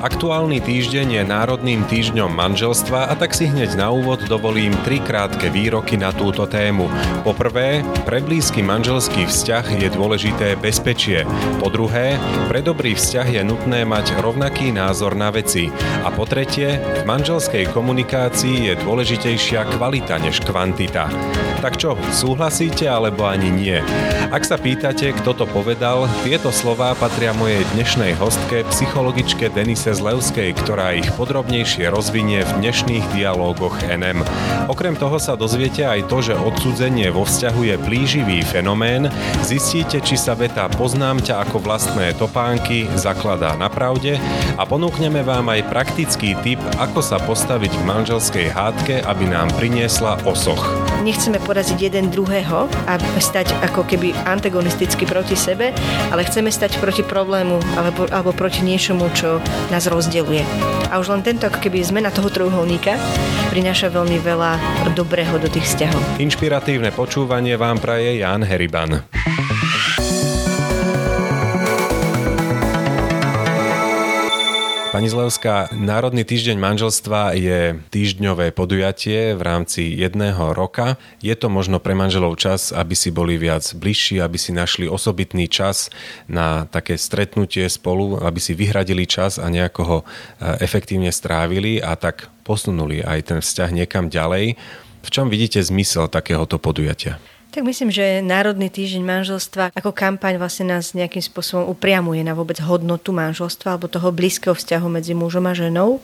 Aktuálny týždeň je Národným týždňom manželstva a tak si hneď na úvod dovolím tri krátke výroky na túto tému. Po prvé, pre blízky manželský vzťah je dôležité bezpečie. Po druhé, pre dobrý vzťah je nutné mať rovnaký názor na veci. A po tretie, v manželskej komunikácii je dôležitejšia kvalita než kvantita. Tak čo, súhlasíte alebo ani nie? Ak sa pýtate, kto to povedal, tieto slová patria mojej dnešnej hostke, psychologičke Denise Zlevskej, ktorá ich podrobnejšie rozvinie v dnešných dialógoch NM. Okrem toho sa dozviete aj to, že odsudzenie vo vzťahu je plíživý fenomén, zistíte, či sa veta poznám ťa ako vlastné topánky zakladá na pravde a ponúkneme vám aj praktický tip, ako sa postaviť v manželskej hádke, aby nám priniesla osoch. Nechceme poraziť jeden druhého a stať ako keby antagonisticky proti sebe, ale chceme stať proti problému alebo, alebo proti niečomu, čo nás rozdeluje. A už len tento ako keby zmena toho trojuholníka prináša veľmi veľa dobrého do tých vzťahov. Inšpiratívne počúvanie vám praje Jan Heriban. Pani Zlevská, Národný týždeň manželstva je týždňové podujatie v rámci jedného roka. Je to možno pre manželov čas, aby si boli viac bližší, aby si našli osobitný čas na také stretnutie spolu, aby si vyhradili čas a nejako ho e, efektívne strávili a tak posunuli aj ten vzťah niekam ďalej. V čom vidíte zmysel takéhoto podujatia? Tak myslím, že Národný týždeň manželstva ako kampaň vlastne nás nejakým spôsobom upriamuje na vôbec hodnotu manželstva alebo toho blízkeho vzťahu medzi mužom a ženou.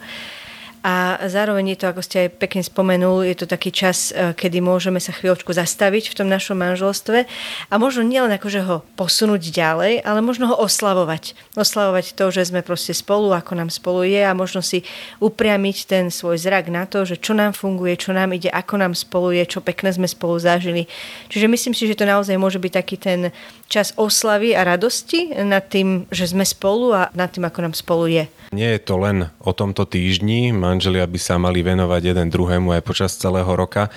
A zároveň je to, ako ste aj pekne spomenul, je to taký čas, e, kedy môžeme sa chvíľočku zastaviť v tom našom manželstve a možno nielen akože ho posunúť ďalej, ale možno ho oslavovať. Oslavovať to, že sme proste spolu, ako nám spolu je a možno si upriamiť ten svoj zrak na to, že čo nám funguje, čo nám ide, ako nám spolu je, čo pekné sme spolu zažili. Čiže myslím si, že to naozaj môže byť taký ten čas oslavy a radosti nad tým, že sme spolu a nad tým, ako nám spolu je. Nie je to len o tomto týždni, manželia by sa mali venovať jeden druhému aj počas celého roka.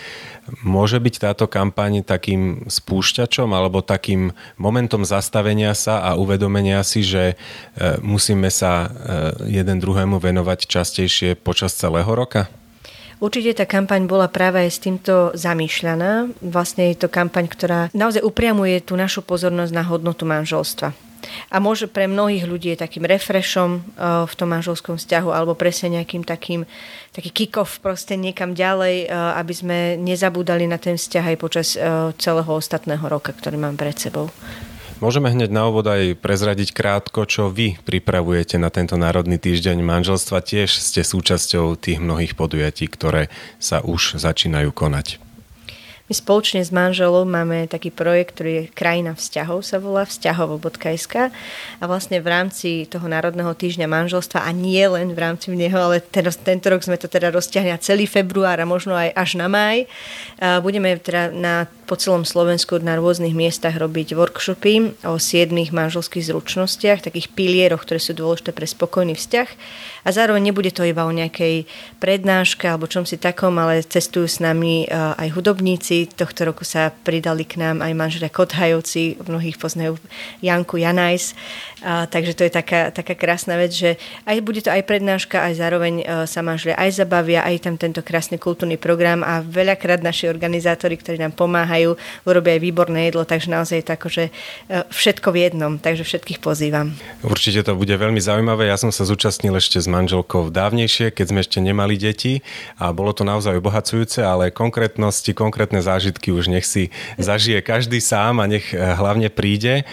Môže byť táto kampaň takým spúšťačom alebo takým momentom zastavenia sa a uvedomenia si, že e, musíme sa e, jeden druhému venovať častejšie počas celého roka? Určite tá kampaň bola práve aj s týmto zamýšľaná. Vlastne je to kampaň, ktorá naozaj upriamuje tú našu pozornosť na hodnotu manželstva. A môže pre mnohých ľudí je takým refreshom uh, v tom manželskom vzťahu alebo presne nejakým takým taký kick-off proste niekam ďalej, uh, aby sme nezabúdali na ten vzťah aj počas uh, celého ostatného roka, ktorý mám pred sebou. Môžeme hneď na úvod aj prezradiť krátko, čo vy pripravujete na tento Národný týždeň manželstva. Tiež ste súčasťou tých mnohých podujatí, ktoré sa už začínajú konať. My spoločne s manželom máme taký projekt, ktorý je Krajina vzťahov, sa volá vzťahovo.sk a vlastne v rámci toho Národného týždňa manželstva a nie len v rámci neho, ale ten, tento rok sme to teda rozťahli celý február a možno aj až na maj. Budeme teda na, po celom Slovensku na rôznych miestach robiť workshopy o siedmých manželských zručnostiach, takých pilieroch, ktoré sú dôležité pre spokojný vzťah a zároveň nebude to iba o nejakej prednáške alebo čom si takom, ale cestujú s nami aj hudobníci, Tohto roku sa pridali k nám aj manželia Kothajovci, mnohých poznajú Janku Janajs. A, takže to je taká, taká krásna vec, že aj bude to aj prednáška, aj zároveň uh, sa manželia aj zabavia, aj tam tento krásny kultúrny program a veľakrát naši organizátori, ktorí nám pomáhajú, urobia aj výborné jedlo, takže naozaj je to akože uh, všetko v jednom, takže všetkých pozývam. Určite to bude veľmi zaujímavé. Ja som sa zúčastnil ešte s manželkou dávnejšie, keď sme ešte nemali deti a bolo to naozaj obohacujúce, ale konkrétnosti, konkrétne zážitky už nech si zažije každý sám a nech eh, hlavne príde.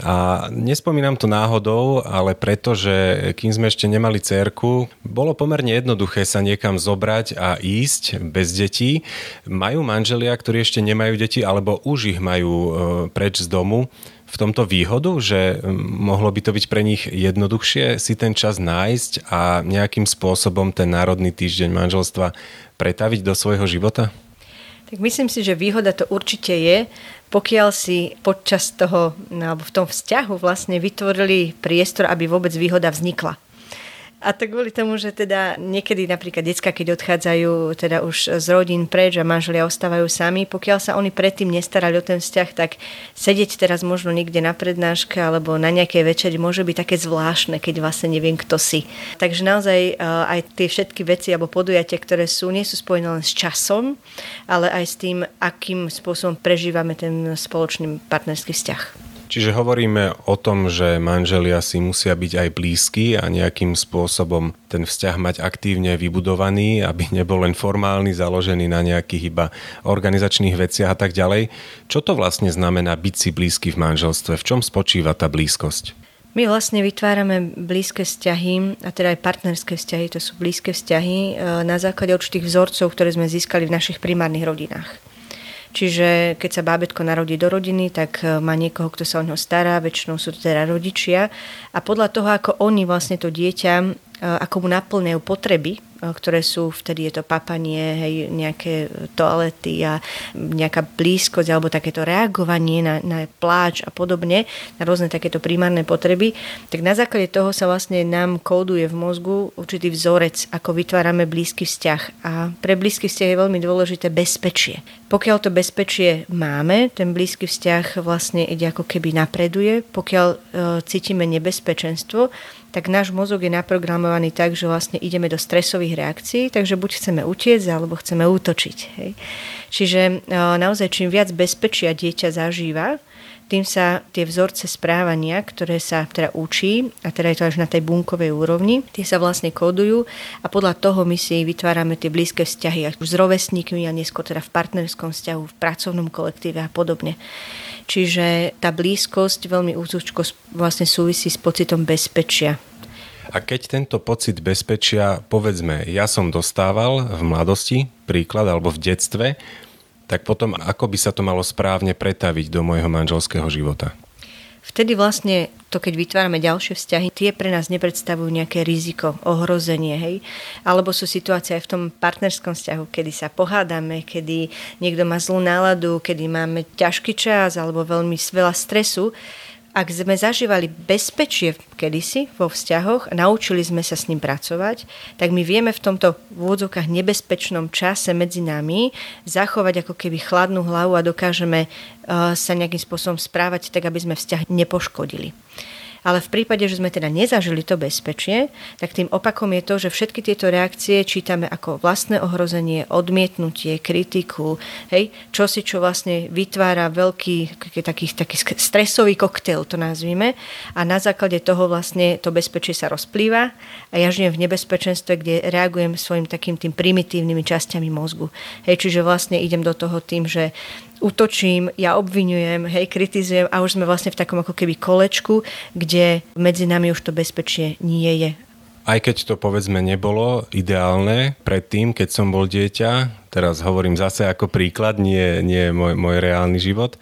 A nespomínam to náhodou, ale preto, že kým sme ešte nemali cerku, bolo pomerne jednoduché sa niekam zobrať a ísť bez detí. Majú manželia, ktorí ešte nemajú deti, alebo už ich majú eh, preč z domu, v tomto výhodu, že hm, mohlo by to byť pre nich jednoduchšie si ten čas nájsť a nejakým spôsobom ten Národný týždeň manželstva pretaviť do svojho života? Tak myslím si, že výhoda to určite je, pokiaľ si počas toho, alebo v tom vzťahu vlastne vytvorili priestor, aby vôbec výhoda vznikla. A to kvôli tomu, že teda niekedy napríklad decka, keď odchádzajú teda už z rodín preč a manželia ostávajú sami, pokiaľ sa oni predtým nestarali o ten vzťah, tak sedieť teraz možno niekde na prednáške alebo na nejakej večeri môže byť také zvláštne, keď vlastne neviem, kto si. Takže naozaj aj tie všetky veci alebo podujatia, ktoré sú, nie sú spojené len s časom, ale aj s tým, akým spôsobom prežívame ten spoločný partnerský vzťah. Čiže hovoríme o tom, že manželia si musia byť aj blízky a nejakým spôsobom ten vzťah mať aktívne vybudovaný, aby nebol len formálny, založený na nejakých iba organizačných veciach a tak ďalej. Čo to vlastne znamená byť si blízky v manželstve? V čom spočíva tá blízkosť? My vlastne vytvárame blízke vzťahy, a teda aj partnerské vzťahy, to sú blízke vzťahy e, na základe určitých vzorcov, ktoré sme získali v našich primárnych rodinách. Čiže keď sa bábetko narodí do rodiny, tak e, má niekoho, kto sa o ňo stará, väčšinou sú to teda rodičia. A podľa toho, ako oni vlastne to dieťa, e, ako mu naplňajú potreby, ktoré sú, vtedy je to papanie, hej, nejaké toalety a nejaká blízkosť alebo takéto reagovanie na, na pláč a podobne, na rôzne takéto primárne potreby, tak na základe toho sa vlastne nám kóduje v mozgu určitý vzorec, ako vytvárame blízky vzťah. A pre blízky vzťah je veľmi dôležité bezpečie. Pokiaľ to bezpečie máme, ten blízky vzťah vlastne ide ako keby napreduje. Pokiaľ e, cítime nebezpečenstvo, tak náš mozog je naprogramovaný tak, že vlastne ideme do stresových reakcií, takže buď chceme utiecť, alebo chceme útočiť. Hej. Čiže e, naozaj čím viac bezpečia dieťa zažíva, tým sa tie vzorce správania, ktoré sa teda učí, a teda je to až na tej bunkovej úrovni, tie sa vlastne kódujú a podľa toho my si vytvárame tie blízke vzťahy už s rovesníkmi a neskôr teda v partnerskom vzťahu, v pracovnom kolektíve a podobne. Čiže tá blízkosť veľmi úzúčko vlastne súvisí s pocitom bezpečia. A keď tento pocit bezpečia, povedzme, ja som dostával v mladosti, príklad, alebo v detstve, tak potom ako by sa to malo správne pretaviť do môjho manželského života? Vtedy vlastne to, keď vytvárame ďalšie vzťahy, tie pre nás nepredstavujú nejaké riziko, ohrozenie, hej. Alebo sú situácie aj v tom partnerskom vzťahu, kedy sa pohádame, kedy niekto má zlú náladu, kedy máme ťažký čas alebo veľmi veľa stresu ak sme zažívali bezpečie kedysi vo vzťahoch naučili sme sa s ním pracovať, tak my vieme v tomto v úvodzovkách nebezpečnom čase medzi nami zachovať ako keby chladnú hlavu a dokážeme uh, sa nejakým spôsobom správať tak, aby sme vzťah nepoškodili. Ale v prípade, že sme teda nezažili to bezpečie, tak tým opakom je to, že všetky tieto reakcie čítame ako vlastné ohrozenie, odmietnutie, kritiku, hej, čo si čo vlastne vytvára veľký taký, taký stresový koktail, to nazvime, a na základe toho vlastne to bezpečie sa rozplýva. A ja žijem v nebezpečenstve, kde reagujem svojim takým tým primitívnymi časťami mozgu. Hej, čiže vlastne idem do toho tým, že útočím, ja obvinujem, hej, kritizujem a už sme vlastne v takom ako keby kolečku, kde medzi nami už to bezpečie nie je. Aj keď to povedzme nebolo ideálne predtým, keď som bol dieťa, teraz hovorím zase ako príklad, nie, nie môj, môj reálny život,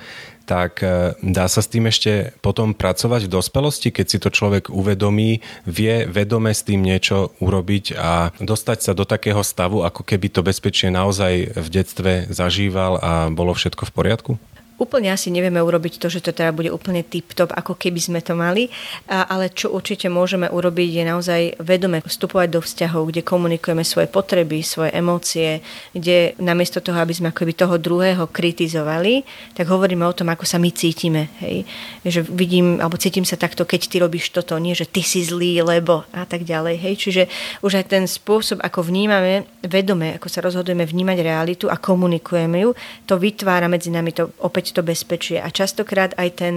tak e, dá sa s tým ešte potom pracovať v dospelosti, keď si to človek uvedomí, vie vedome s tým niečo urobiť a dostať sa do takého stavu, ako keby to bezpečie naozaj v detstve zažíval a bolo všetko v poriadku? Úplne asi nevieme urobiť to, že to teda bude úplne tip-top, ako keby sme to mali, ale čo určite môžeme urobiť je naozaj vedome vstupovať do vzťahov, kde komunikujeme svoje potreby, svoje emócie, kde namiesto toho, aby sme akoby toho druhého kritizovali, tak hovoríme o tom, ako sa my cítime. Hej? Že vidím, alebo cítim sa takto, keď ty robíš toto, nie, že ty si zlý, lebo a tak ďalej. Hej? Čiže už aj ten spôsob, ako vnímame vedome, ako sa rozhodujeme vnímať realitu a komunikujeme ju, to vytvára medzi nami to opäť to bezpečie. A častokrát aj ten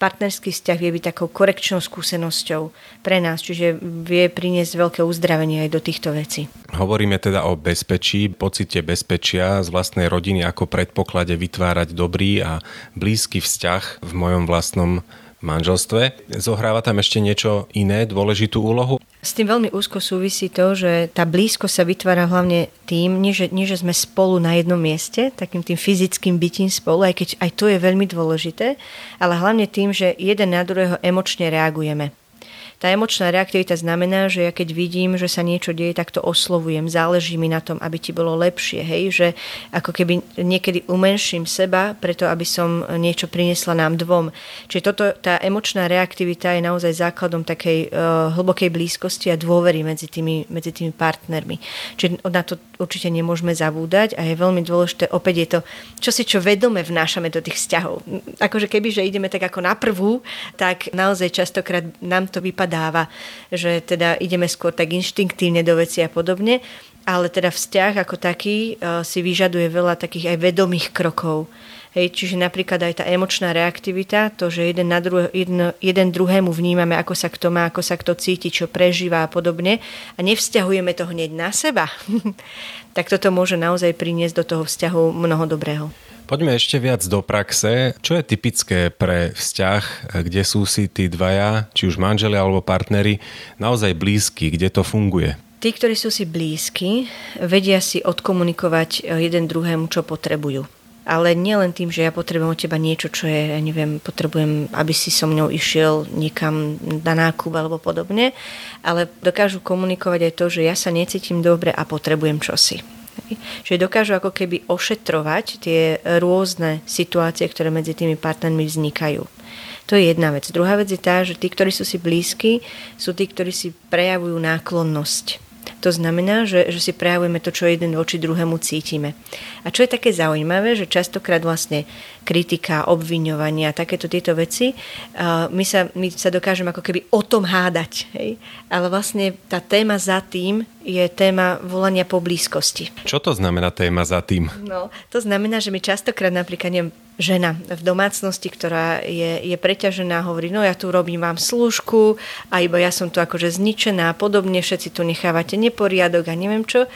partnerský vzťah vie byť takou korekčnou skúsenosťou pre nás, čiže vie priniesť veľké uzdravenie aj do týchto vecí. Hovoríme teda o bezpečí, pocite bezpečia z vlastnej rodiny ako predpoklade vytvárať dobrý a blízky vzťah v mojom vlastnom manželstve. Zohráva tam ešte niečo iné, dôležitú úlohu? S tým veľmi úzko súvisí to, že tá blízko sa vytvára hlavne tým, nie že, nie že sme spolu na jednom mieste, takým tým fyzickým bytím spolu, aj keď aj to je veľmi dôležité, ale hlavne tým, že jeden na druhého emočne reagujeme. Tá emočná reaktivita znamená, že ja keď vidím, že sa niečo deje, tak to oslovujem, záleží mi na tom, aby ti bolo lepšie, hej, že ako keby niekedy umenším seba, preto aby som niečo priniesla nám dvom. Čiže toto, tá emočná reaktivita je naozaj základom takej uh, hlbokej blízkosti a dôvery medzi tými, medzi tými partnermi. Čiže na to určite nemôžeme zabúdať a je veľmi dôležité, opäť je to, čo si čo vedome vnášame do tých vzťahov. Akože keby, že ideme tak ako na prvú, tak naozaj častokrát nám to vypadáva, že teda ideme skôr tak inštinktívne do veci a podobne, ale teda vzťah ako taký uh, si vyžaduje veľa takých aj vedomých krokov Hej, čiže napríklad aj tá emočná reaktivita, to, že jeden, na druh- jeden, jeden druhému vnímame, ako sa kto má, ako sa kto cíti, čo prežíva a podobne a nevzťahujeme to hneď na seba, tak toto môže naozaj priniesť do toho vzťahu mnoho dobrého. Poďme ešte viac do praxe. Čo je typické pre vzťah, kde sú si tí dvaja, či už manželi alebo partnery, naozaj blízki, kde to funguje? Tí, ktorí sú si blízki, vedia si odkomunikovať jeden druhému, čo potrebujú ale nielen tým, že ja potrebujem od teba niečo, čo je, ja neviem, potrebujem, aby si so mnou išiel niekam na nákup alebo podobne, ale dokážu komunikovať aj to, že ja sa necítim dobre a potrebujem čosi. Čiže dokážu ako keby ošetrovať tie rôzne situácie, ktoré medzi tými partnermi vznikajú. To je jedna vec. Druhá vec je tá, že tí, ktorí sú si blízki, sú tí, ktorí si prejavujú náklonnosť to znamená, že, že si prejavujeme to, čo jeden voči druhému cítime. A čo je také zaujímavé, že častokrát vlastne kritika, obviňovania, takéto tieto veci, my sa, my sa dokážeme ako keby o tom hádať. Hej? Ale vlastne tá téma za tým je téma volania po blízkosti. Čo to znamená téma za tým? No, to znamená, že my častokrát napríklad neviem, žena v domácnosti, ktorá je, je preťažená, hovorí, no ja tu robím vám služku a iba ja som tu akože zničená a podobne, všetci tu nechávate neporiadok a neviem čo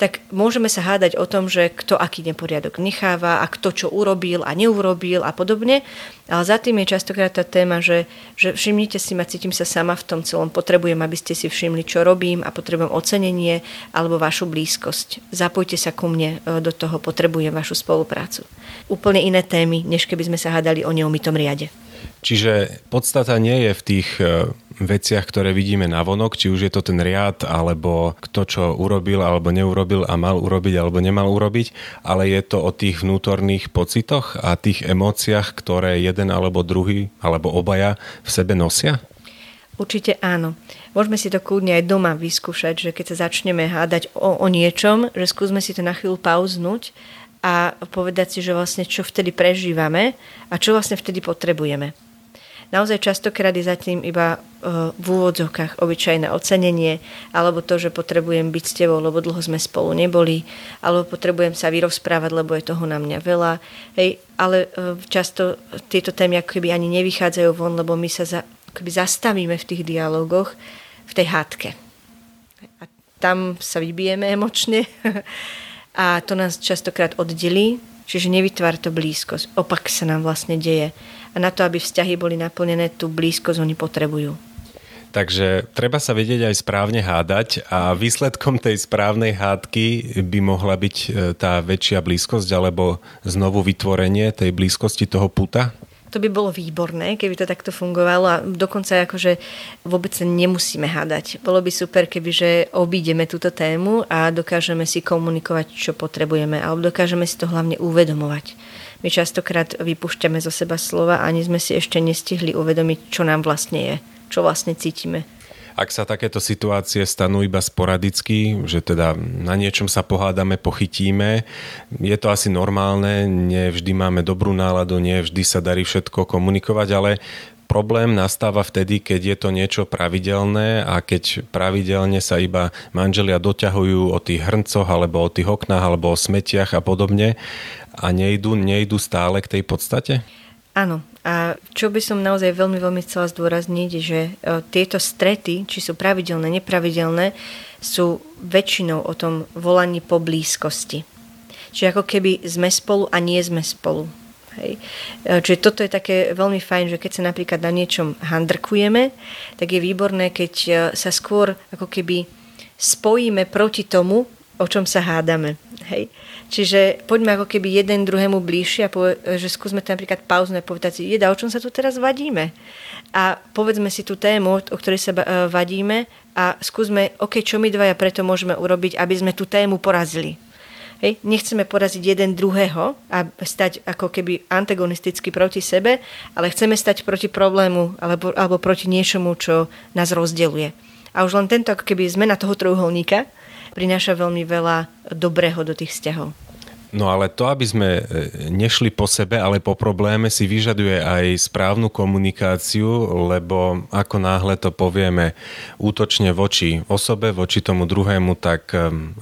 tak môžeme sa hádať o tom, že kto aký neporiadok necháva a kto čo urobil a neurobil a podobne. Ale za tým je častokrát tá téma, že, že všimnite si ma, cítim sa sama v tom celom, potrebujem, aby ste si všimli, čo robím a potrebujem ocenenie alebo vašu blízkosť. Zapojte sa ku mne e, do toho, potrebujem vašu spoluprácu. Úplne iné témy, než keby sme sa hádali o neumytom riade. Čiže podstata nie je v tých e, veciach, ktoré vidíme na vonok, či už je to ten riad, alebo kto čo urobil alebo neurobil a mal urobiť alebo nemal urobiť, ale je to o tých vnútorných pocitoch a tých emóciách, ktoré jeden alebo druhý alebo obaja v sebe nosia? Určite áno. Môžeme si to kľudne aj doma vyskúšať, že keď sa začneme hádať o, o niečom, že skúsme si to na chvíľu pauznúť a povedať si, že vlastne čo vtedy prežívame a čo vlastne vtedy potrebujeme. Naozaj častokrát je zatím iba uh, v úvodzovkách obyčajné ocenenie, alebo to, že potrebujem byť s tebou, lebo dlho sme spolu neboli, alebo potrebujem sa vyrozprávať, lebo je toho na mňa veľa. Hej, ale uh, často tieto témy ako ani nevychádzajú von, lebo my sa za, keby zastavíme v tých dialogoch v tej hádke. A tam sa vybijeme emočne a to nás častokrát oddelí, čiže nevytvára to blízkosť. Opak sa nám vlastne deje a na to, aby vzťahy boli naplnené, tú blízkosť oni potrebujú. Takže treba sa vedieť aj správne hádať a výsledkom tej správnej hádky by mohla byť e, tá väčšia blízkosť alebo znovu vytvorenie tej blízkosti toho puta? To by bolo výborné, keby to takto fungovalo a dokonca akože vôbec sa nemusíme hádať. Bolo by super, keby že obídeme túto tému a dokážeme si komunikovať, čo potrebujeme alebo dokážeme si to hlavne uvedomovať my častokrát vypúšťame zo seba slova ani sme si ešte nestihli uvedomiť, čo nám vlastne je, čo vlastne cítime. Ak sa takéto situácie stanú iba sporadicky, že teda na niečom sa pohádame, pochytíme, je to asi normálne, nie vždy máme dobrú náladu, nie vždy sa darí všetko komunikovať, ale problém nastáva vtedy, keď je to niečo pravidelné a keď pravidelne sa iba manželia doťahujú o tých hrncoch alebo o tých oknách alebo o smetiach a podobne a nejdu, nejdu stále k tej podstate? Áno. A čo by som naozaj veľmi, veľmi chcela zdôrazniť, že e, tieto strety, či sú pravidelné, nepravidelné, sú väčšinou o tom volaní po blízkosti. Čiže ako keby sme spolu a nie sme spolu. Hej. E, čiže toto je také veľmi fajn, že keď sa napríklad na niečom handrkujeme, tak je výborné, keď e, sa skôr ako keby spojíme proti tomu, o čom sa hádame. Hej. Čiže poďme ako keby jeden druhému bližšie a poved, že skúsme to napríklad pauzne povedať si, jeda, o čom sa tu teraz vadíme? A povedzme si tú tému, o ktorej sa e, vadíme a skúsme, OK, čo my dvaja preto môžeme urobiť, aby sme tú tému porazili. Hej, nechceme poraziť jeden druhého a stať ako keby antagonisticky proti sebe, ale chceme stať proti problému alebo, alebo proti niečomu, čo nás rozdeluje. A už len tento ako keby zmena toho trojuholníka prináša veľmi veľa dobrého do tých vzťahov. No ale to, aby sme e, nešli po sebe, ale po probléme, si vyžaduje aj správnu komunikáciu, lebo ako náhle to povieme útočne voči osobe, voči tomu druhému, tak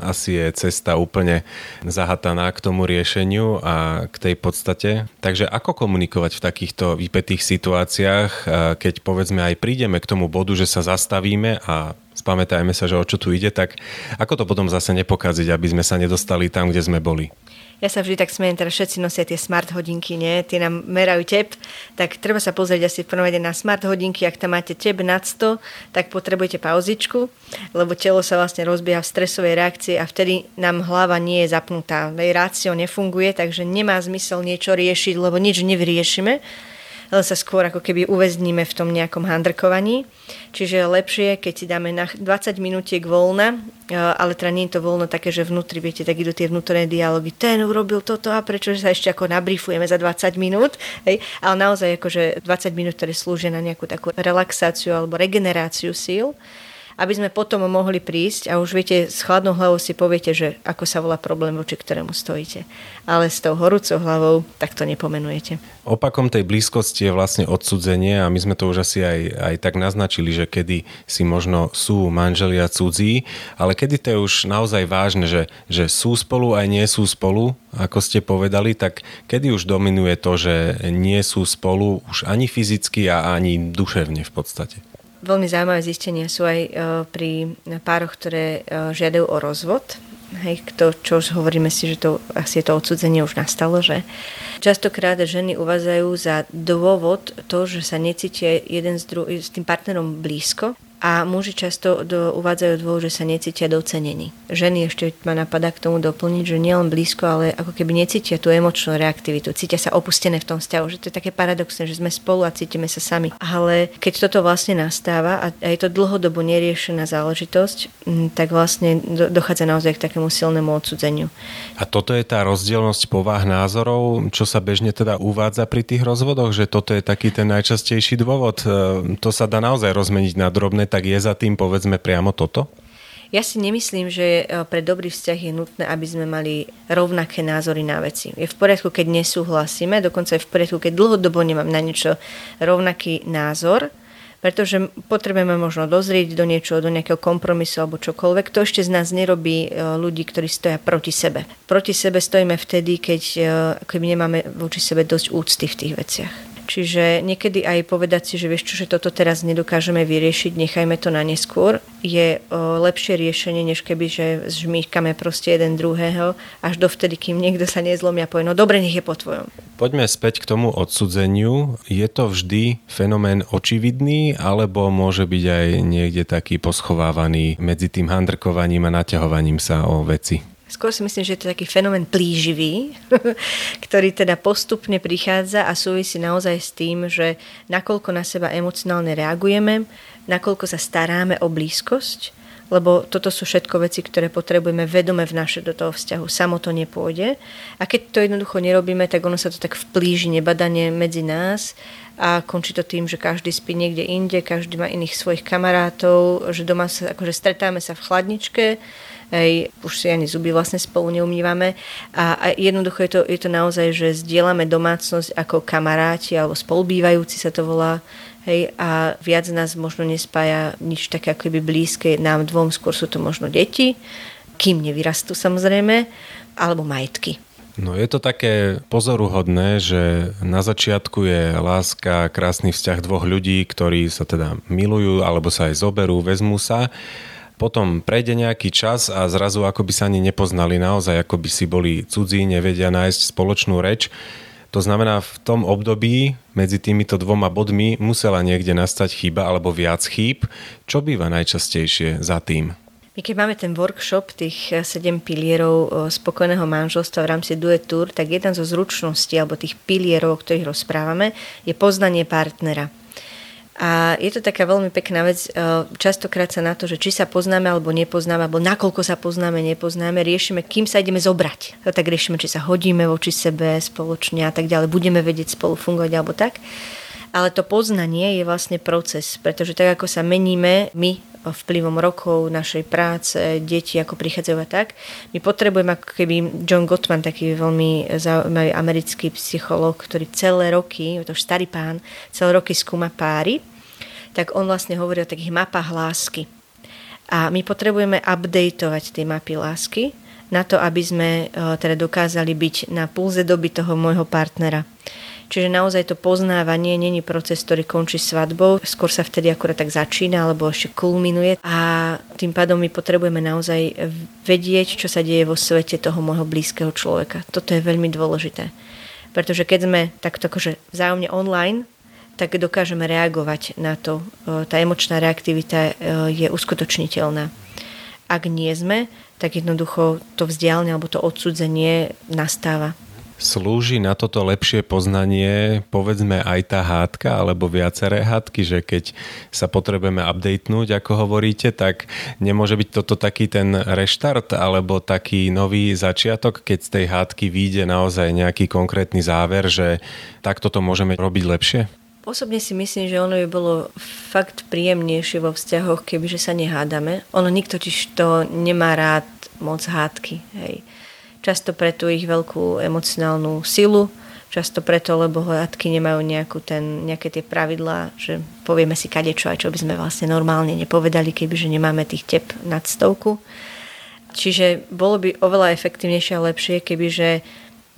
asi je cesta úplne zahataná k tomu riešeniu a k tej podstate. Takže ako komunikovať v takýchto vypetých situáciách, keď povedzme aj prídeme k tomu bodu, že sa zastavíme a spamätajme sa, že o čo tu ide, tak ako to potom zase nepokaziť, aby sme sa nedostali tam, kde sme boli? ja sa vždy tak smejem, teraz všetci nosia tie smart hodinky, nie? Tie nám merajú tep, tak treba sa pozrieť asi v prvom rade na smart hodinky, ak tam máte tep nad 100, tak potrebujete pauzičku, lebo telo sa vlastne rozbieha v stresovej reakcii a vtedy nám hlava nie je zapnutá. Rácio nefunguje, takže nemá zmysel niečo riešiť, lebo nič nevyriešime len sa skôr ako keby uväzníme v tom nejakom handrkovaní. Čiže lepšie, keď si dáme na 20 minútiek voľna, e, ale teda nie je to voľno také, že vnútri, viete, tak idú tie vnútorné dialógy. Ten urobil toto a prečo sa ešte ako nabrifujeme za 20 minút. Hej? Ale naozaj akože 20 minút, ktoré slúžia na nejakú takú relaxáciu alebo regeneráciu síl aby sme potom mohli prísť a už viete, s chladnou hlavou si poviete, že ako sa volá problém, voči ktorému stojíte. Ale s tou horúcou hlavou tak to nepomenujete. Opakom tej blízkosti je vlastne odsudzenie a my sme to už asi aj, aj tak naznačili, že kedy si možno sú manželia cudzí, ale kedy to je už naozaj vážne, že, že sú spolu aj nie sú spolu, ako ste povedali, tak kedy už dominuje to, že nie sú spolu už ani fyzicky a ani duševne v podstate? Veľmi zaujímavé zistenia sú aj e, pri pároch, ktoré e, žiadajú o rozvod. Hej, to, čo už hovoríme si, že to asi to odsudzenie už nastalo, že častokrát ženy uvádzajú za dôvod to, že sa necítia jeden s, dru- s tým partnerom blízko a muži často do, uvádzajú dôvod, že sa necítia docenení. Ženy ešte ma napadá k tomu doplniť, že nielen blízko, ale ako keby necítia tú emočnú reaktivitu, cítia sa opustené v tom vzťahu, že to je také paradoxné, že sme spolu a cítime sa sami. Ale keď toto vlastne nastáva a, a je to dlhodobo neriešená záležitosť, tak vlastne do, dochádza naozaj k takému silnému odsudzeniu. A toto je tá rozdielnosť povah názorov, čo sa bežne teda uvádza pri tých rozvodoch, že toto je taký ten najčastejší dôvod. E, to sa dá naozaj rozmeniť na drobné tak je za tým povedzme priamo toto? Ja si nemyslím, že e, pre dobrý vzťah je nutné, aby sme mali rovnaké názory na veci. Je v poriadku, keď nesúhlasíme, dokonca je v poriadku, keď dlhodobo nemám na niečo rovnaký názor, pretože potrebujeme možno dozrieť do niečoho, do nejakého kompromisu alebo čokoľvek. To ešte z nás nerobí e, ľudí, ktorí stoja proti sebe. Proti sebe stojíme vtedy, keď, e, keď nemáme voči sebe dosť úcty v tých veciach. Čiže niekedy aj povedať si, že vieš čo, že toto teraz nedokážeme vyriešiť, nechajme to na neskôr, je lepšie riešenie, než keby, že žmýchkame proste jeden druhého až dovtedy, kým niekto sa nezlomí a povie, no dobre, nech je po tvojom. Poďme späť k tomu odsudzeniu. Je to vždy fenomén očividný, alebo môže byť aj niekde taký poschovávaný medzi tým handrkovaním a naťahovaním sa o veci? Skôr si myslím, že je to taký fenomén plíživý, ktorý teda postupne prichádza a súvisí naozaj s tým, že nakoľko na seba emocionálne reagujeme, nakoľko sa staráme o blízkosť, lebo toto sú všetko veci, ktoré potrebujeme vedome vnášať do toho vzťahu. Samo to nepôjde. A keď to jednoducho nerobíme, tak ono sa to tak vplíži nebadanie medzi nás a končí to tým, že každý spí niekde inde, každý má iných svojich kamarátov, že doma sa, akože stretáme sa v chladničke, Hej, už si ani zuby vlastne spolu neumývame. A, a jednoducho je to, je to naozaj, že zdieľame domácnosť ako kamaráti alebo spolubývajúci sa to volá. Hej, a viac nás možno nespája nič také ako by blízke nám dvom, skôr sú to možno deti, kým nevyrastú samozrejme, alebo majetky. No je to také pozoruhodné, že na začiatku je láska, krásny vzťah dvoch ľudí, ktorí sa teda milujú alebo sa aj zoberú, vezmú sa potom prejde nejaký čas a zrazu ako by sa ani nepoznali naozaj, ako by si boli cudzí, nevedia nájsť spoločnú reč. To znamená, v tom období medzi týmito dvoma bodmi musela niekde nastať chyba alebo viac chýb. Čo býva najčastejšie za tým? My keď máme ten workshop, tých 7 pilierov spokojného manželstva v rámci Duet Tour, tak jedna zo zručností alebo tých pilierov, o ktorých rozprávame, je poznanie partnera. A je to taká veľmi pekná vec, e, častokrát sa na to, že či sa poznáme alebo nepoznáme, alebo nakoľko sa poznáme, nepoznáme, riešime, kým sa ideme zobrať. No, tak riešime, či sa hodíme voči sebe spoločne a tak ďalej, budeme vedieť spolu fungovať alebo tak. Ale to poznanie je vlastne proces, pretože tak ako sa meníme my vplyvom rokov našej práce, deti ako prichádzajú a tak. My potrebujeme ako keby John Gottman, taký veľmi zaujímavý americký psychológ, ktorý celé roky, to už starý pán, celé roky skúma páry, tak on vlastne hovorí o takých mapách lásky. A my potrebujeme updateovať tie mapy lásky na to, aby sme e, teda dokázali byť na pulze doby toho môjho partnera. Čiže naozaj to poznávanie není proces, ktorý končí svadbou, skôr sa vtedy akurát tak začína alebo ešte kulminuje a tým pádom my potrebujeme naozaj vedieť, čo sa deje vo svete toho môjho blízkeho človeka. Toto je veľmi dôležité. Pretože keď sme takto akože vzájomne online, tak dokážeme reagovať na to. E, tá emočná reaktivita e, je uskutočniteľná. Ak nie sme, tak jednoducho to vzdialenie alebo to odsudzenie nastáva. Slúži na toto lepšie poznanie povedzme aj tá hádka alebo viaceré hádky, že keď sa potrebujeme updatenúť, ako hovoríte, tak nemôže byť toto taký ten reštart alebo taký nový začiatok, keď z tej hádky vyjde naozaj nejaký konkrétny záver, že takto to môžeme robiť lepšie? Osobne si myslím, že ono by bolo fakt príjemnejšie vo vzťahoch, kebyže sa nehádame. Ono nikto totiž to nemá rád moc hádky. Hej často pre tú ich veľkú emocionálnu silu, často preto, lebo hľadky nemajú nejakú ten, nejaké tie pravidlá, že povieme si kadečo aj čo by sme vlastne normálne nepovedali, kebyže nemáme tých tep nad stovku. Čiže bolo by oveľa efektívnejšie a lepšie, kebyže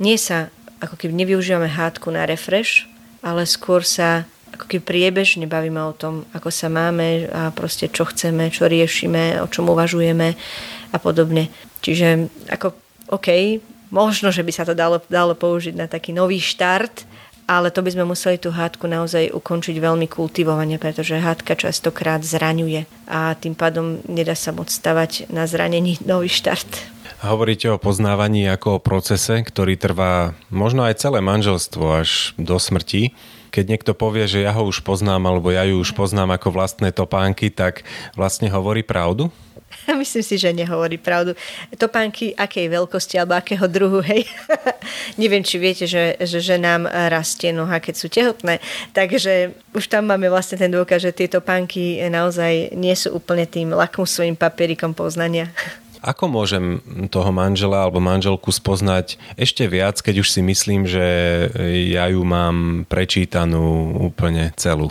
nie sa, ako keby nevyužívame hádku na refresh, ale skôr sa ako keby priebežne bavíme o tom, ako sa máme a proste čo chceme, čo riešime, o čom uvažujeme a podobne. Čiže ako OK, možno, že by sa to dalo, dalo použiť na taký nový štart, ale to by sme museli tú hádku naozaj ukončiť veľmi kultivovane, pretože hádka častokrát zraňuje a tým pádom nedá sa moc stavať na zranení nový štart. Hovoríte o poznávaní ako o procese, ktorý trvá možno aj celé manželstvo až do smrti. Keď niekto povie, že ja ho už poznám alebo ja ju už poznám ako vlastné topánky, tak vlastne hovorí pravdu? Myslím si, že nehovorí pravdu. Topánky akej veľkosti alebo akého druhu, hej. Neviem, či viete, že, že, že nám rastie noha, keď sú tehotné. Takže už tam máme vlastne ten dôkaz, že tieto topánky naozaj nie sú úplne tým lakmusovým papierikom poznania. Ako môžem toho manžela alebo manželku spoznať ešte viac, keď už si myslím, že ja ju mám prečítanú úplne celú?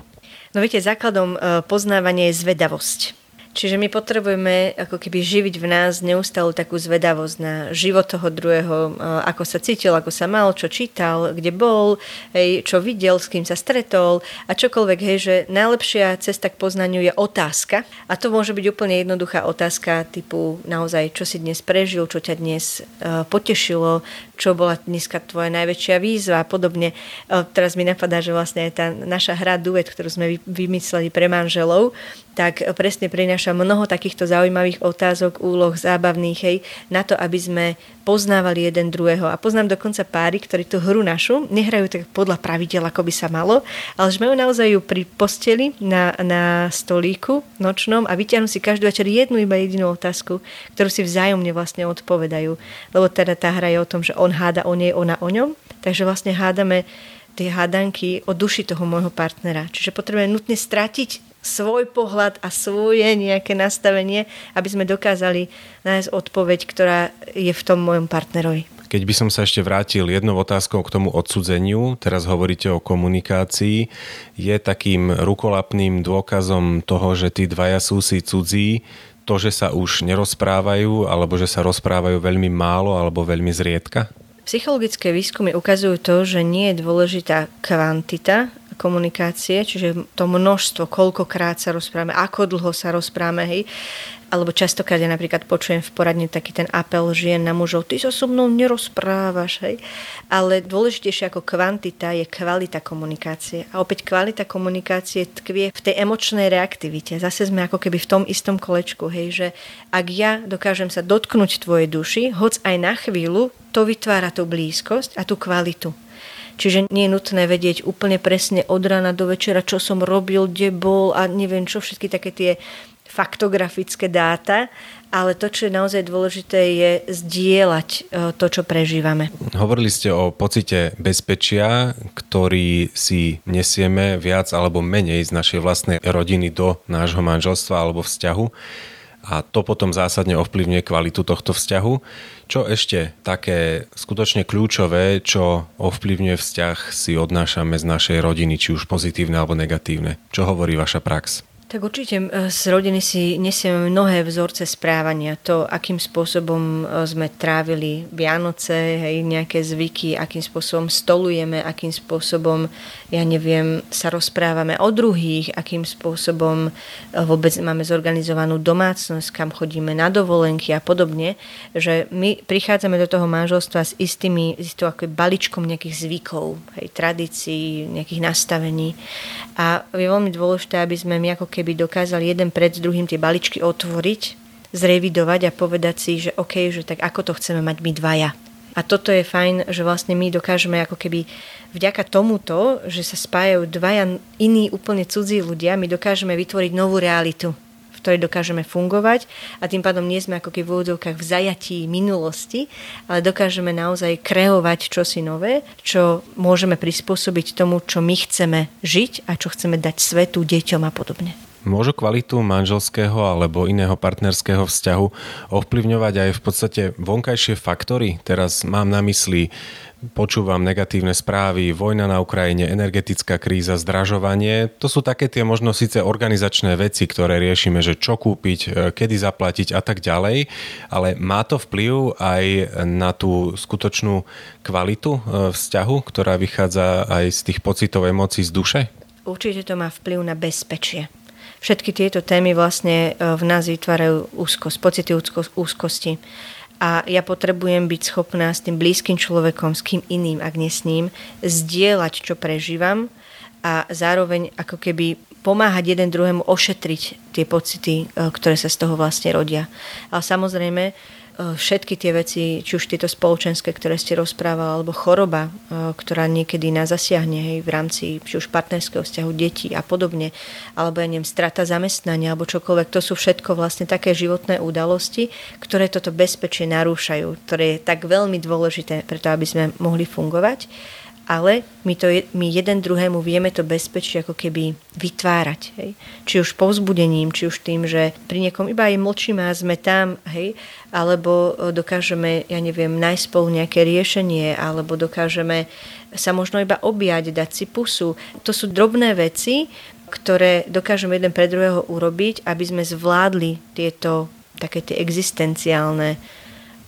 No viete, základom eh, poznávania je zvedavosť. Čiže my potrebujeme ako keby živiť v nás neustálu takú zvedavosť na život toho druhého, ako sa cítil, ako sa mal, čo čítal, kde bol, hej, čo videl, s kým sa stretol a čokoľvek, hej, že najlepšia cesta k poznaniu je otázka a to môže byť úplne jednoduchá otázka typu naozaj, čo si dnes prežil, čo ťa dnes potešilo, čo bola dneska tvoja najväčšia výzva a podobne. Teraz mi napadá, že vlastne aj tá naša hra duet, ktorú sme vymysleli pre manželov, tak presne prináša mnoho takýchto zaujímavých otázok, úloh, zábavných, hej, na to, aby sme poznávali jeden druhého. A poznám dokonca páry, ktorí tú hru našu nehrajú tak podľa pravidel, ako by sa malo, ale že majú naozaj ju pri posteli na, na stolíku nočnom a vyťahnú si každý večer jednu iba jedinú otázku, ktorú si vzájomne vlastne odpovedajú. Lebo teda tá hra je o tom, že on háda o nej, ona o ňom. Takže vlastne hádame tie hádanky o duši toho môjho partnera. Čiže potrebujeme nutne stratiť svoj pohľad a svoje nejaké nastavenie, aby sme dokázali nájsť odpoveď, ktorá je v tom mojom partnerovi. Keď by som sa ešte vrátil jednou otázkou k tomu odsudzeniu, teraz hovoríte o komunikácii, je takým rukolapným dôkazom toho, že tí dvaja sú si cudzí, to, že sa už nerozprávajú, alebo že sa rozprávajú veľmi málo alebo veľmi zriedka? Psychologické výskumy ukazujú to, že nie je dôležitá kvantita komunikácie, čiže to množstvo, koľkokrát sa rozprávame, ako dlho sa rozprávame, hej, alebo častokrát ja napríklad počujem v poradne taký ten apel žien na mužov, ty sa so mnou nerozprávaš, hej. Ale dôležitejšie ako kvantita je kvalita komunikácie. A opäť kvalita komunikácie tkvie v tej emočnej reaktivite. Zase sme ako keby v tom istom kolečku, hej, že ak ja dokážem sa dotknúť tvojej duši, hoc aj na chvíľu, to vytvára tú blízkosť a tú kvalitu. Čiže nie je nutné vedieť úplne presne od rána do večera, čo som robil, kde bol a neviem čo, všetky také tie faktografické dáta, ale to, čo je naozaj dôležité, je zdieľať e, to, čo prežívame. Hovorili ste o pocite bezpečia, ktorý si nesieme viac alebo menej z našej vlastnej rodiny do nášho manželstva alebo vzťahu a to potom zásadne ovplyvňuje kvalitu tohto vzťahu. Čo ešte také skutočne kľúčové, čo ovplyvňuje vzťah si odnášame z našej rodiny, či už pozitívne alebo negatívne? Čo hovorí vaša prax? Tak určite z rodiny si nesieme mnohé vzorce správania. To, akým spôsobom e, sme trávili Vianoce, hej, nejaké zvyky, akým spôsobom stolujeme, akým spôsobom, ja neviem, sa rozprávame o druhých, akým spôsobom e, vôbec máme zorganizovanú domácnosť, kam chodíme na dovolenky a podobne, že my prichádzame do toho manželstva s istými, s istou ako balíčkom nejakých zvykov, hej, tradícií, nejakých nastavení. A je veľmi dôležité, aby sme my ako keby dokázali jeden pred druhým tie baličky otvoriť, zrevidovať a povedať si, že OK, že tak ako to chceme mať my dvaja. A toto je fajn, že vlastne my dokážeme ako keby vďaka tomuto, že sa spájajú dvaja iní úplne cudzí ľudia, my dokážeme vytvoriť novú realitu v ktorej dokážeme fungovať a tým pádom nie sme ako keby v úvodzovkách v zajatí minulosti, ale dokážeme naozaj kreovať čosi nové, čo môžeme prispôsobiť tomu, čo my chceme žiť a čo chceme dať svetu, deťom a podobne. Môžu kvalitu manželského alebo iného partnerského vzťahu ovplyvňovať aj v podstate vonkajšie faktory? Teraz mám na mysli počúvam negatívne správy, vojna na Ukrajine, energetická kríza, zdražovanie. To sú také tie možno síce organizačné veci, ktoré riešime, že čo kúpiť, e, kedy zaplatiť a tak ďalej, ale má to vplyv aj na tú skutočnú kvalitu e, vzťahu, ktorá vychádza aj z tých pocitov, emócií z duše? Určite to má vplyv na bezpečie všetky tieto témy vlastne e, v nás vytvárajú úzkosť, pocity úzkosti. A ja potrebujem byť schopná s tým blízkym človekom, s kým iným, ak nie s ním, zdieľať, čo prežívam a zároveň ako keby pomáhať jeden druhému ošetriť tie pocity, e, ktoré sa z toho vlastne rodia. Ale samozrejme, všetky tie veci, či už tieto spoločenské, ktoré ste rozprával, alebo choroba, e, ktorá niekedy nás zasiahne hej, v rámci či už partnerského vzťahu detí a podobne, alebo ja neviem, strata zamestnania alebo čokoľvek, to sú všetko vlastne také životné udalosti, ktoré toto bezpečie narúšajú, ktoré je tak veľmi dôležité preto, aby sme mohli fungovať ale my, to, my jeden druhému vieme to bezpečie ako keby vytvárať. Hej? Či už povzbudením, či už tým, že pri niekom iba aj mlčíme a sme tam, hej? alebo e, dokážeme, ja neviem, nájsť spolu nejaké riešenie, alebo dokážeme sa možno iba objať, dať si pusu. To sú drobné veci, ktoré dokážeme jeden pre druhého urobiť, aby sme zvládli tieto také tie existenciálne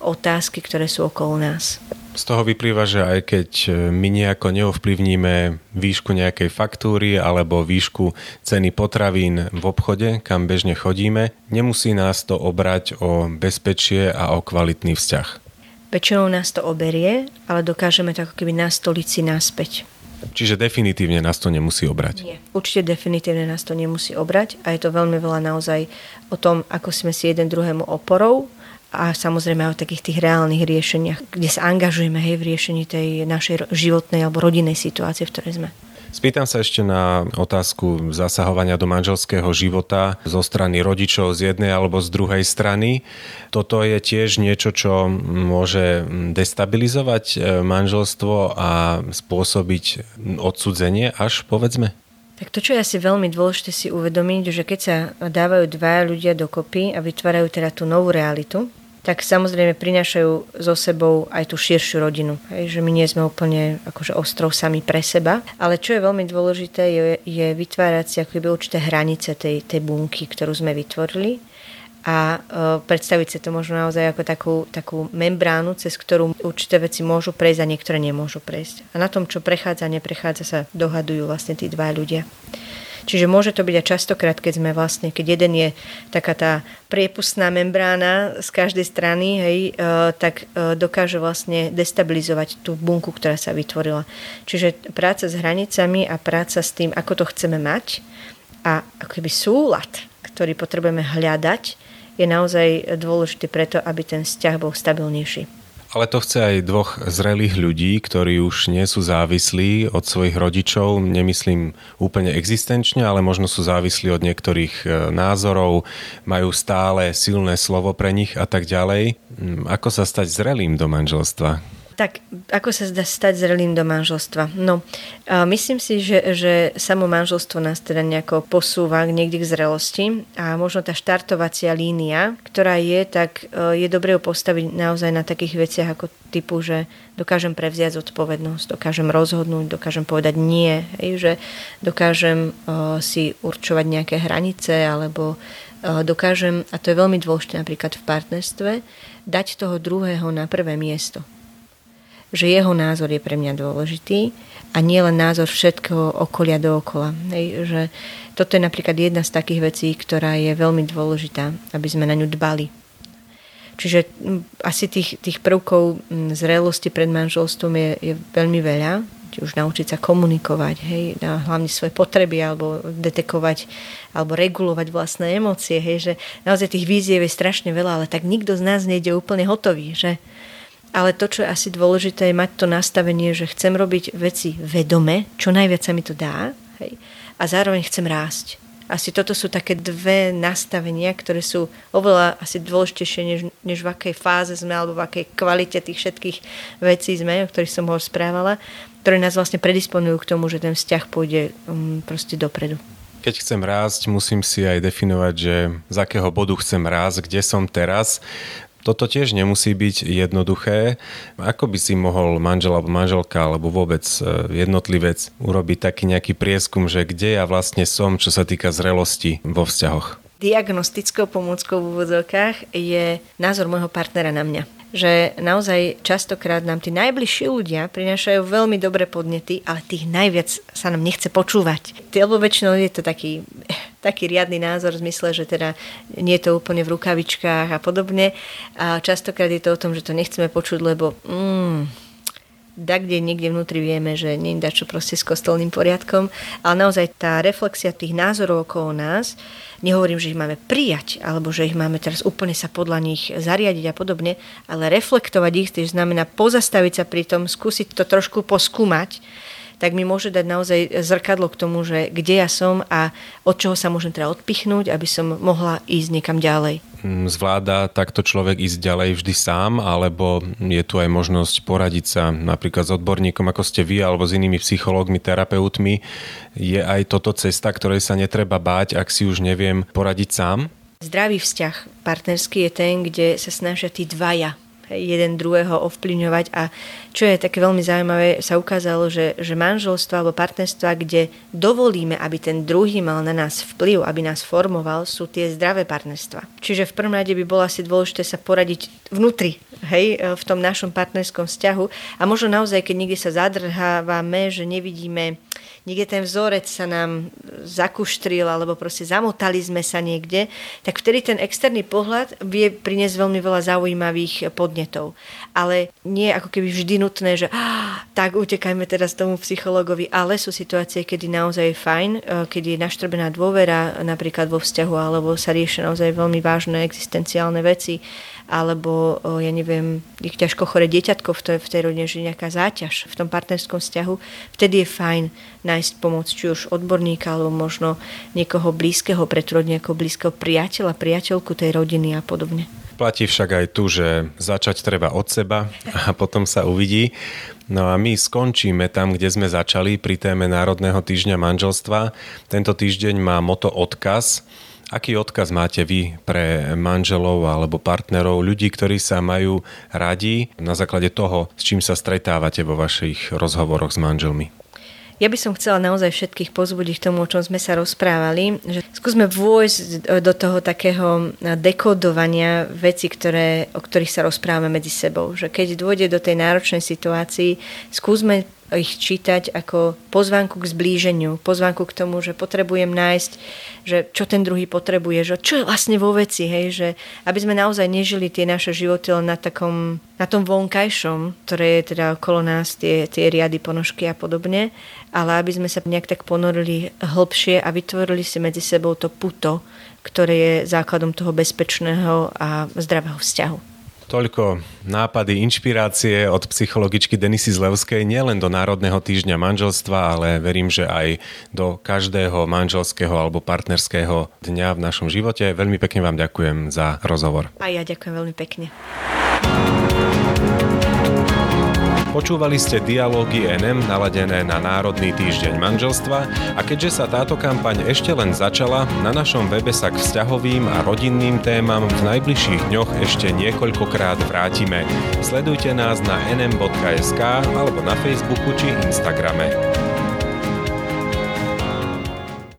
otázky, ktoré sú okolo nás. Z toho vyplýva, že aj keď e, my nejako neovplyvníme výšku nejakej faktúry alebo výšku ceny potravín v obchode, kam bežne chodíme, nemusí nás to obrať o bezpečie a o kvalitný vzťah. Väčšinou nás to oberie, ale dokážeme to ako keby nastoliť si naspäť. Čiže definitívne nás to nemusí obrať. Nie, určite definitívne nás to nemusí obrať a je to veľmi veľa naozaj o tom, ako sme si jeden druhému oporou, a samozrejme aj o takých tých reálnych riešeniach, kde sa angažujeme hej, v riešení tej našej životnej alebo rodinnej situácie, v ktorej sme. Spýtam sa ešte na otázku zasahovania do manželského života zo strany rodičov z jednej alebo z druhej strany. Toto je tiež niečo, čo môže destabilizovať e, manželstvo a spôsobiť odsudzenie až, povedzme? Tak to, čo je asi veľmi dôležité si uvedomiť, že keď sa dávajú dvaja ľudia dokopy a vytvárajú teda tú novú realitu, tak samozrejme prinášajú so sebou aj tú širšiu rodinu. Hej, že my nie sme úplne akože ostrov sami pre seba. Ale čo je veľmi dôležité, je, je vytvárať si akoby určité hranice tej, tej bunky, ktorú sme vytvorili a predstaviť si to možno naozaj ako takú, takú membránu, cez ktorú určité veci môžu prejsť a niektoré nemôžu prejsť. A na tom, čo prechádza a neprechádza, sa dohadujú vlastne tí dva ľudia. Čiže môže to byť aj častokrát, keď sme vlastne, keď jeden je taká tá priepustná membrána z každej strany, hej, e, tak e, dokáže vlastne destabilizovať tú bunku, ktorá sa vytvorila. Čiže práca s hranicami a práca s tým, ako to chceme mať a akoby súlad, ktorý potrebujeme hľadať, je naozaj dôležitý preto, aby ten vzťah bol stabilnejší. Ale to chce aj dvoch zrelých ľudí, ktorí už nie sú závislí od svojich rodičov, nemyslím úplne existenčne, ale možno sú závislí od niektorých e, názorov, majú stále silné slovo pre nich a tak ďalej. Mm, ako sa stať zrelým do manželstva? Tak, ako sa zdá stať zrelým do manželstva? No, myslím si, že, že samo manželstvo nás teda nejako posúva niekde k zrelosti a možno tá štartovacia línia, ktorá je, tak e, je dobre ju postaviť naozaj na takých veciach ako typu, že dokážem prevziať zodpovednosť, dokážem rozhodnúť, dokážem povedať nie, hej, že dokážem uh, si určovať nejaké hranice alebo uh, dokážem, a to je veľmi dôležité napríklad v partnerstve, dať toho druhého na prvé miesto že jeho názor je pre mňa dôležitý a nie len názor všetkého okolia dookola. Hej, že toto je napríklad jedna z takých vecí, ktorá je veľmi dôležitá, aby sme na ňu dbali. Čiže asi tých, tých prvkov zrelosti pred manželstvom je, je veľmi veľa. Či už naučiť sa komunikovať, hej, hlavne svoje potreby, alebo detekovať, alebo regulovať vlastné emócie, hej, že naozaj tých víziev je strašne veľa, ale tak nikto z nás nejde úplne hotový, že ale to, čo je asi dôležité, je mať to nastavenie, že chcem robiť veci vedome, čo najviac sa mi to dá, hej, a zároveň chcem rásť. Asi toto sú také dve nastavenia, ktoré sú oveľa asi dôležitejšie, než, než v akej fáze sme alebo v akej kvalite tých všetkých vecí sme, o ktorých som ho správala, ktoré nás vlastne predisponujú k tomu, že ten vzťah pôjde um, proste dopredu. Keď chcem rásť, musím si aj definovať, že z akého bodu chcem rásť, kde som teraz. Toto tiež nemusí byť jednoduché. Ako by si mohol manžel alebo manželka alebo vôbec e, jednotlivec urobiť taký nejaký prieskum, že kde ja vlastne som, čo sa týka zrelosti vo vzťahoch? Diagnostickou pomôckou v úvodzovkách je názor môjho partnera na mňa že naozaj častokrát nám tí najbližší ľudia prinášajú veľmi dobré podnety, ale tých najviac sa nám nechce počúvať. Lebo väčšinou je to taký, taký riadny názor v zmysle, že teda nie je to úplne v rukavičkách a podobne. A častokrát je to o tom, že to nechceme počuť, lebo mm, da kde niekde vnútri vieme, že nie je čo proste s kostolným poriadkom, ale naozaj tá reflexia tých názorov okolo nás Nehovorím, že ich máme prijať, alebo že ich máme teraz úplne sa podľa nich zariadiť a podobne, ale reflektovať ich, to znamená pozastaviť sa pri tom, skúsiť to trošku poskúmať, tak mi môže dať naozaj zrkadlo k tomu, že kde ja som a od čoho sa môžem teda odpichnúť, aby som mohla ísť niekam ďalej. Mm, zvláda takto človek ísť ďalej vždy sám, alebo je tu aj možnosť poradiť sa napríklad s odborníkom, ako ste vy, alebo s inými psychológmi, terapeutmi. Je aj toto cesta, ktorej sa netreba báť, ak si už neviem poradiť sám? Zdravý vzťah partnerský je ten, kde sa snažia tí dvaja jeden druhého ovplyvňovať a čo je také veľmi zaujímavé, sa ukázalo, že, že manželstva alebo partnerstva, kde dovolíme, aby ten druhý mal na nás vplyv, aby nás formoval, sú tie zdravé partnerstva. Čiže v prvom rade by bolo asi dôležité sa poradiť vnútri, hej, v tom našom partnerskom vzťahu a možno naozaj, keď niekde sa zadrhávame, že nevidíme niekde ten vzorec sa nám zakuštril alebo proste zamotali sme sa niekde, tak vtedy ten externý pohľad vie priniesť veľmi veľa zaujímavých podnetov. Ale nie ako keby vždy nutné, že ah, tak utekajme teraz tomu psychologovi, ale sú situácie, kedy naozaj je fajn, e, keď je naštrbená dôvera napríklad vo vzťahu alebo sa riešia naozaj veľmi vážne existenciálne veci alebo ja neviem, ich ťažko chore dieťatko v tej, v tej rodine, že nejaká záťaž v tom partnerskom vzťahu, vtedy je fajn nájsť pomoc, či už odborníka, alebo možno niekoho blízkeho pre tú rodinu, ako blízkeho priateľa, priateľku tej rodiny a podobne. Platí však aj tu, že začať treba od seba a potom sa uvidí. No a my skončíme tam, kde sme začali pri téme Národného týždňa manželstva. Tento týždeň má moto odkaz Aký odkaz máte vy pre manželov alebo partnerov, ľudí, ktorí sa majú radi na základe toho, s čím sa stretávate vo vašich rozhovoroch s manželmi? Ja by som chcela naozaj všetkých pozbudiť k tomu, o čom sme sa rozprávali, že skúsme vôjsť do toho takého dekodovania veci, ktoré, o ktorých sa rozprávame medzi sebou. Že keď dôjde do tej náročnej situácii, skúsme ich čítať ako pozvánku k zblíženiu, pozvánku k tomu, že potrebujem nájsť, že čo ten druhý potrebuje, že čo je vlastne vo veci, hej, že aby sme naozaj nežili tie naše životy len na takom, na tom vonkajšom, ktoré je teda okolo nás, tie, tie riady, ponožky a podobne, ale aby sme sa nejak tak ponorili hlbšie a vytvorili si medzi sebou to puto, ktoré je základom toho bezpečného a zdravého vzťahu. Toľko nápady, inšpirácie od psychologičky Denisy Zlevskej nielen do Národného týždňa manželstva, ale verím, že aj do každého manželského alebo partnerského dňa v našom živote. Veľmi pekne vám ďakujem za rozhovor. A ja ďakujem veľmi pekne. Počúvali ste dialógy NM naladené na Národný týždeň manželstva a keďže sa táto kampaň ešte len začala, na našom webe sa k vzťahovým a rodinným témam v najbližších dňoch ešte niekoľkokrát vrátime. Sledujte nás na nm.sk alebo na Facebooku či Instagrame.